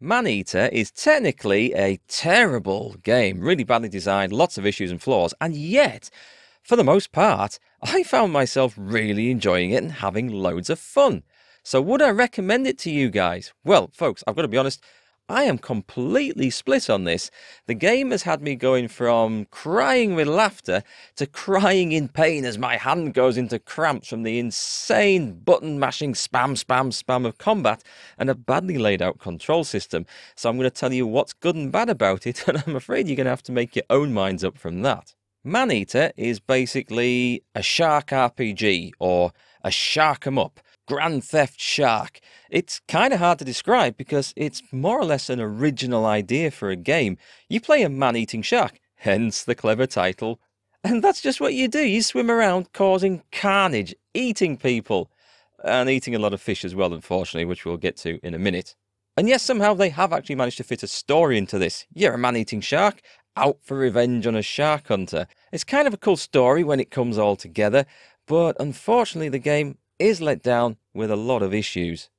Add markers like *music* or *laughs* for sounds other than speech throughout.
Maneater is technically a terrible game, really badly designed, lots of issues and flaws, and yet, for the most part, *laughs* I found myself really enjoying it and having loads of fun. So, would I recommend it to you guys? Well, folks, I've got to be honest, I am completely split on this. The game has had me going from crying with laughter to crying in pain as my hand goes into cramps from the insane button mashing spam, spam, spam of combat and a badly laid out control system. So I'm going to tell you what's good and bad about it, *laughs* and I'm afraid you're going to have to make your own minds up from that. Maneater is basically a shark RPG or a shark 'em up Grand Theft Shark. It's kind of hard to describe because it's more or less an original idea for a game. You play a man eating shark, hence the clever title. And that's just what you do. You swim around causing carnage, eating people, and eating a lot of fish as well, unfortunately, which we'll get to in a minute. And yes, somehow they have actually managed to fit a story into this. You're a man eating shark, out for revenge on a shark hunter. It's kind of a cool story when it comes all together, but unfortunately, the game is let down with a lot of issues.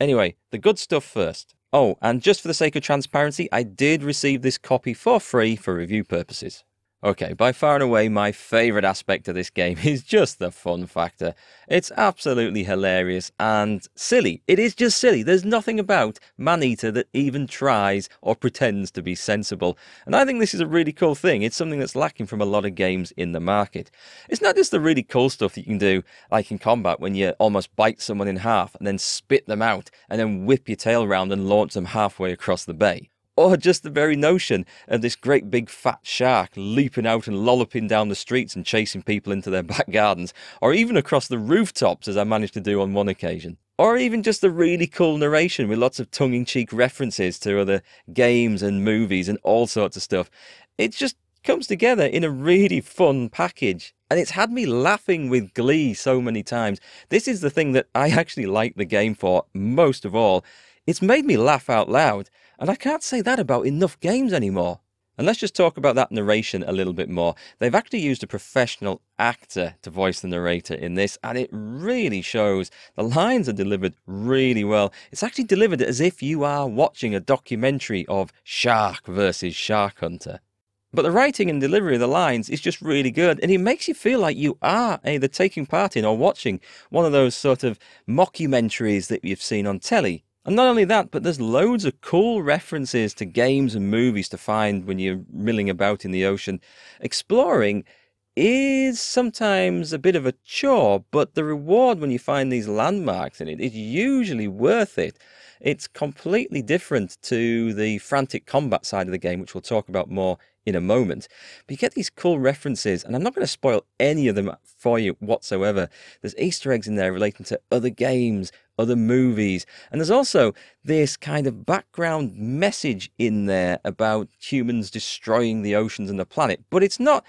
Anyway, the good stuff first. Oh, and just for the sake of transparency, I did receive this copy for free for review purposes. Okay, by far and away, my favourite aspect of this game *laughs* is just the fun factor. It's absolutely hilarious and silly. It is just silly. There's nothing about Maneater that even tries or pretends to be sensible. And I think this is a really cool thing. It's something that's lacking from a lot of games in the market. It's not just the really cool stuff that you can do, like in combat, when you almost bite someone in half and then spit them out and then whip your tail round and launch them halfway across the bay or just the very notion of this great big fat shark leaping out and lolloping down the streets and chasing people into their *laughs* back gardens, or even across the rooftops, as I managed to do on one occasion. Or even just the really cool narration with lots of tongue in cheek references to other games and movies and all sorts of stuff. It just comes together in a really fun package. And it's had me laughing with glee so many times. This is the thing that I *laughs* actually like the game for most of all. It's made me laugh out loud. And I can't say that about enough games anymore. And let's just talk about that narration a little bit more. They've actually used a professional actor to voice the narrator in this, and it really shows. The lines are delivered really well. It's actually delivered as if you are watching a documentary of Shark versus Shark Hunter. But the writing and delivery of the lines is just really good, and it makes you feel like you are either taking part in or watching one of those sort of mockumentaries that you've seen on telly. And not only that, but there's loads of cool references to games and movies to find when you're milling about in the ocean. Exploring is sometimes a bit of a chore, but the reward when you find these landmarks in it is usually worth it. It's completely different to the frantic combat side of the game, which we'll talk about more in a moment. But you get these cool references, and I'm not going to spoil any of them for you whatsoever. There's Easter eggs in there relating to other games, other movies. And there's also this kind of background message in there about humans destroying the oceans and the planet. But it's not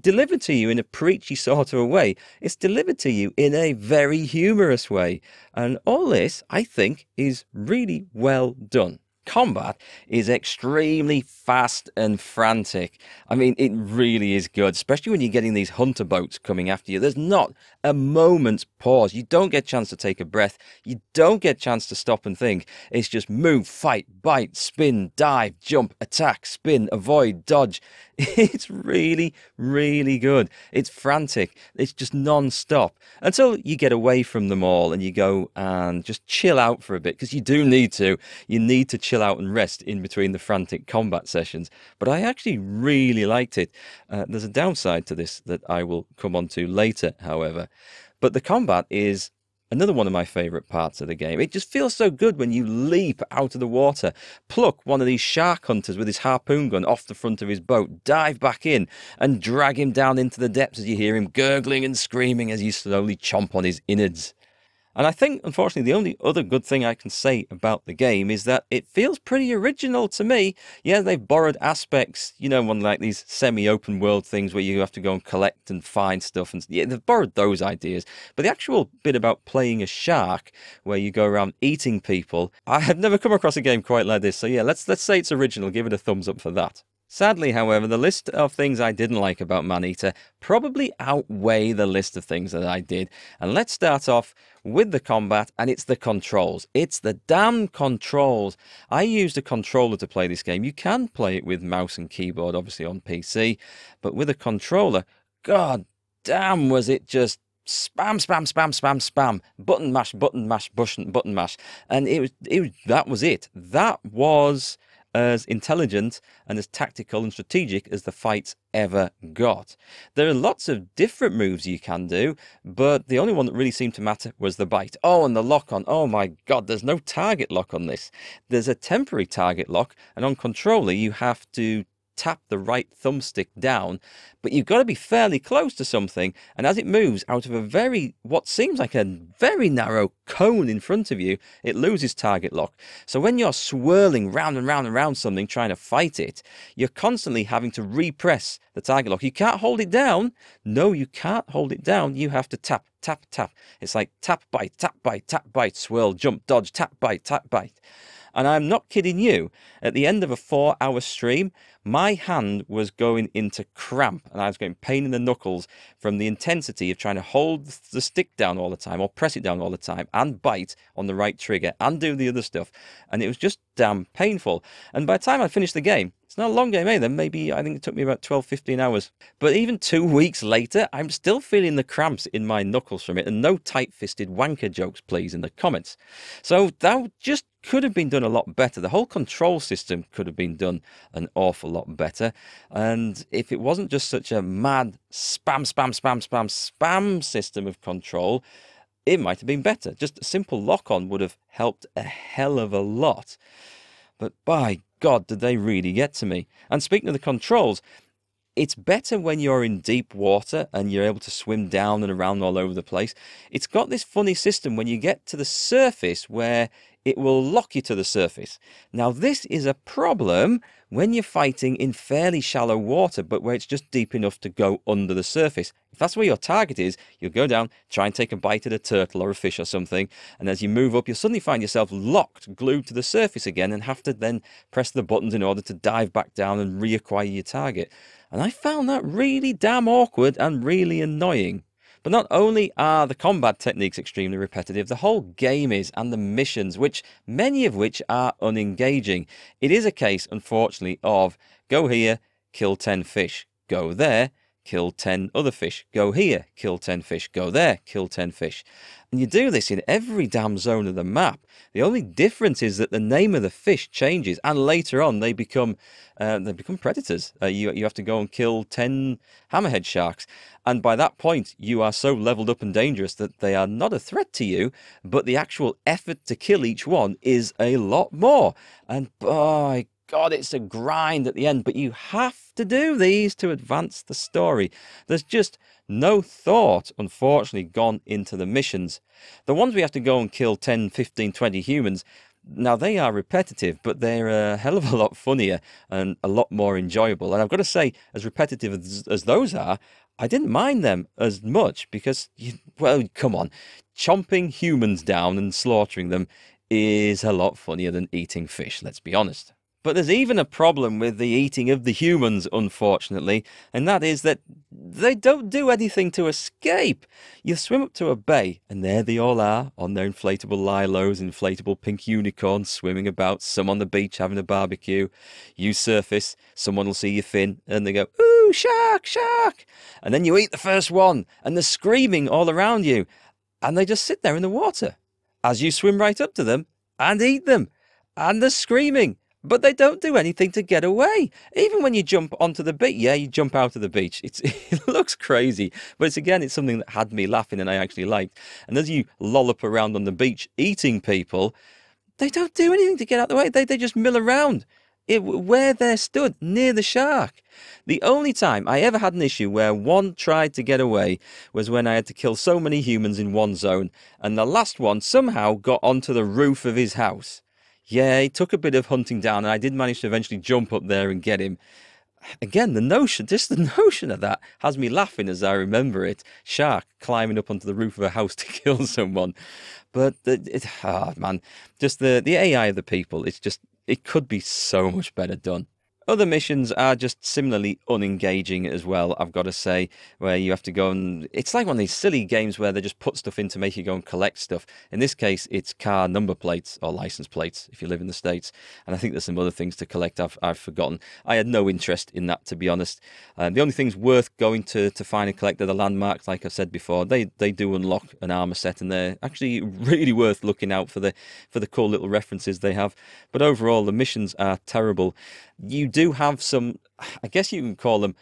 delivered to you in a preachy sort of a way. It's delivered to you in a very humorous way. And all this, I think, is really well done combat is extremely fast and frantic. I mean, it really is good, especially when you're getting these hunter boats coming after you. There's not a moment's pause. You don't get a chance to take a breath. You don't get a chance to stop and think. It's just move, fight, bite, spin, dive, jump, attack, spin, avoid, dodge. *laughs* It's really, really good. It's frantic. It's just non-stop until you get away from them all and you go and just chill out for a bit because you do need to. You need to chill out and rest in between the frantic combat sessions. But I actually really liked it. Uh, there's a downside to this that I will come on to later, however. But the combat is Another one of my favourite parts of the game. It just feels so good when you leap out of the water, pluck one of these shark hunters with his harpoon gun off the front of his boat, dive back in, and drag him down into the depths as you hear him gurgling and screaming as you slowly chomp on his innards. And I think, unfortunately, the only other good thing I can say about the game is that it feels pretty original to me. Yeah, they've borrowed aspects, you know, one like these semi-open world things where you have to go and collect and find stuff, and yeah, they've borrowed those ideas. But the actual bit about playing a shark, where you go around eating people, I have never come across a game quite like this. So yeah, let's let's say it's original. Give it a thumbs up for that. Sadly, however, the list of things I didn't like about Maneater probably outweigh the list of things that I did. And let's start off with the combat, and it's the controls. It's the damn controls. I used a controller to play this game. You can play it with mouse and keyboard, obviously on PC, but with a controller, god damn, was it just spam, spam, spam, spam, spam, button mash, button mash, button, button mash, and it was, it was that was it. That was as intelligent and as tactical and strategic as the fights ever got. There are lots of different moves you can do, but the only one that really seemed to matter was the bite. Oh, and the lock on. Oh my god, there's no target lock on this. There's a temporary target lock, and on controller, you have to tap the right thumbstick down, but you've got to be fairly close to something. And as it moves out of a very, what seems like a very narrow cone in front of you, it loses target lock. So when you're swirling round and round and round something trying to fight it, you're constantly having to repress the target lock. You can't hold it down. No, you can't hold it down. You have to tap, tap, tap. It's like tap, bite, tap, bite, tap, bite, swirl, jump, dodge, tap, bite, tap, bite. And I'm not kidding you. At the end of a four hour stream, my hand was going into cramp and I was getting pain in the knuckles from the intensity of trying to hold the stick down all the time or press it down all the time and bite on the right trigger and do the other stuff. And it was just damn painful. And by the time I finished the game, it's not a long game either. Maybe I think it took me about 12, 15 hours. But even two weeks later, I'm still feeling the cramps in my knuckles from it. And no tight fisted wanker jokes, please, in the comments. So that just could have been done a lot better. The whole control system could have been done an awful lot better. And if it wasn't just such a mad spam, spam, spam, spam, spam system of control, it might have been better. Just a simple lock on would have helped a hell of a lot. But by God, did they really get to me? And speaking of the controls, it's better when you're in deep water and you're able to swim down and around all over the place. It's got this funny system when you get to the surface where it will lock you to the surface. Now, this is a problem when you're fighting in fairly shallow water, but where it's just deep enough to go under the surface. If that's where your target is, you'll go down, try and take a bite at a turtle or a fish or something, and as you move up, you'll suddenly find yourself locked, glued to the surface again, and have to then press the buttons in order to dive back down and reacquire your target. And I found that really damn awkward and really annoying. But not only are the combat techniques extremely repetitive, the whole game is, and the missions, which many of which are unengaging. It is a case, unfortunately, of go here, kill 10 fish, go there, kill 10 other fish, go here, kill 10 fish, go there, kill 10 fish. And you do this in every damn zone of the map. The only difference is that the name of the fish changes, and later on they become uh, they become predators. Uh, you you have to go and kill ten hammerhead sharks, and by that point you are so leveled up and dangerous that they are not a threat to you. But the actual effort to kill each one is a lot more. And by God, it's a grind at the end, but you have to do these to advance the story. There's just no thought, unfortunately, gone into the missions. The ones we have to go and kill 10, 15, 20 humans, now they are repetitive, but they're a hell of a lot funnier and a lot more enjoyable. And I've got to say, as repetitive as, as those are, I didn't mind them as much because, you, well, come on, chomping humans down and slaughtering them is a lot funnier than eating fish, let's be honest. But there's even a problem with the eating of the humans, unfortunately, and that is that they don't do anything to escape. You swim up to a bay, and there they all are, on their inflatable lilos, inflatable pink unicorns swimming about, some on the beach having a barbecue. You surface, someone will see your fin, and they go, Ooh, shark, shark! And then you eat the first one, and they're screaming all around you, and they just sit there in the water as you swim right up to them and eat them, and they're screaming but they don't do anything to get away. Even when you jump onto the beach, yeah, you jump out of the beach. It's, *laughs* it looks crazy, but it's again, it's something that had me laughing and I actually liked. And as you lollop around on the beach eating people, they don't do anything to get out of the way. They, they just mill around it, where they're stood near the shark. The only time I ever had an issue where one tried to get away was when I had to kill so many humans in one zone, and the last one somehow got onto the roof of his house. Yeah, it took a bit of hunting down, and I did manage to eventually jump up there and get him. Again, the notion, just the *laughs* notion of that has me laughing as I remember it. Shark climbing up onto the roof of a house *laughs* to kill someone. But it, it oh man, just the, the AI of the people, it's just, it could be so much better done. Other missions are just similarly unengaging as well, I've got to say, where you have to go and. It's like one of these silly games where they just put stuff in to make you go and collect stuff. In this case, it's car number plates or license plates if you live in the States. And I think there's some other things to collect I've, I've forgotten. I had no interest in that, to be honest. Um, the only things worth going to, to find and collect are the landmarks, like I said before. They they do unlock an armor set, and they're actually *laughs* really worth looking out for the for the cool little references they have. But overall, the missions are terrible you do have some, I guess you can call them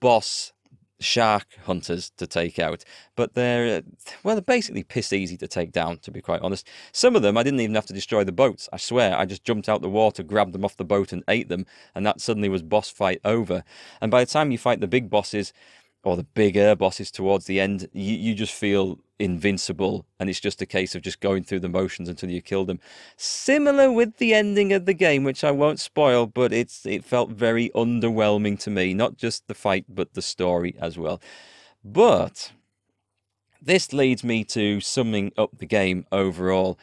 boss shark hunters to take out, but they're well, they're basically piss easy to take down. To be quite honest, some of them I didn't even have to destroy the boats. I swear, I just jumped out the water, grabbed them off the boat, and ate them, and that suddenly was boss fight over. And by the time you fight the big bosses, or the bigger bosses towards the end, you, you just feel invincible and it's just a case of just going through the motions until you kill them. Similar with the ending of the game, which I won't spoil, but it's it felt very underwhelming to me. Not just the fight, but the story as well. But this leads me to summing up the game overall.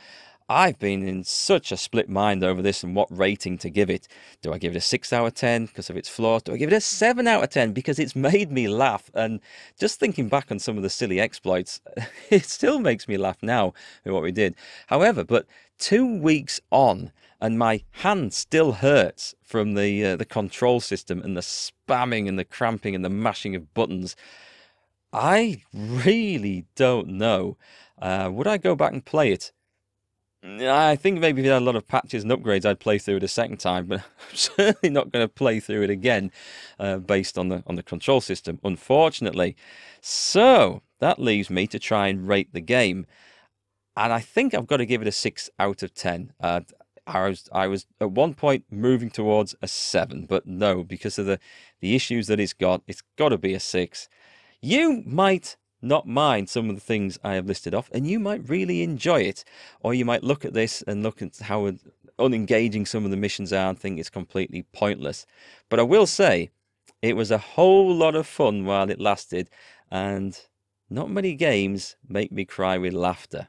I've been in such a split mind over this and what rating to give it. Do I give it a 6 out of 10 because of its flaws? Do I give it a 7 out of 10 because it's *laughs* made me laugh? And just thinking back on some of the silly exploits, *laughs* it still makes me laugh now with what we did. However, but two weeks on, and my hand still hurts from the uh, the control system and the spamming and the cramping and the mashing of buttons. I really don't know. Uh, would I go back and play it? I think maybe if you had a lot of patches and upgrades, I'd play through it a second time, but *laughs* I'm certainly not going to play through it again, uh, based on the on the control system, unfortunately. So that leaves me to try and rate the game, and I think I've got to give it a six out of ten. Uh, I was I was at one point moving towards a seven, but no, because of the the issues that it's got, it's got to be a six. You might not mind some of the things I have listed off, and you might really enjoy it. Or you might look at this and look at how unengaging some of the missions are and think it's completely pointless. But I will say, it was a whole lot of fun while it lasted, and not many games make me cry with laughter.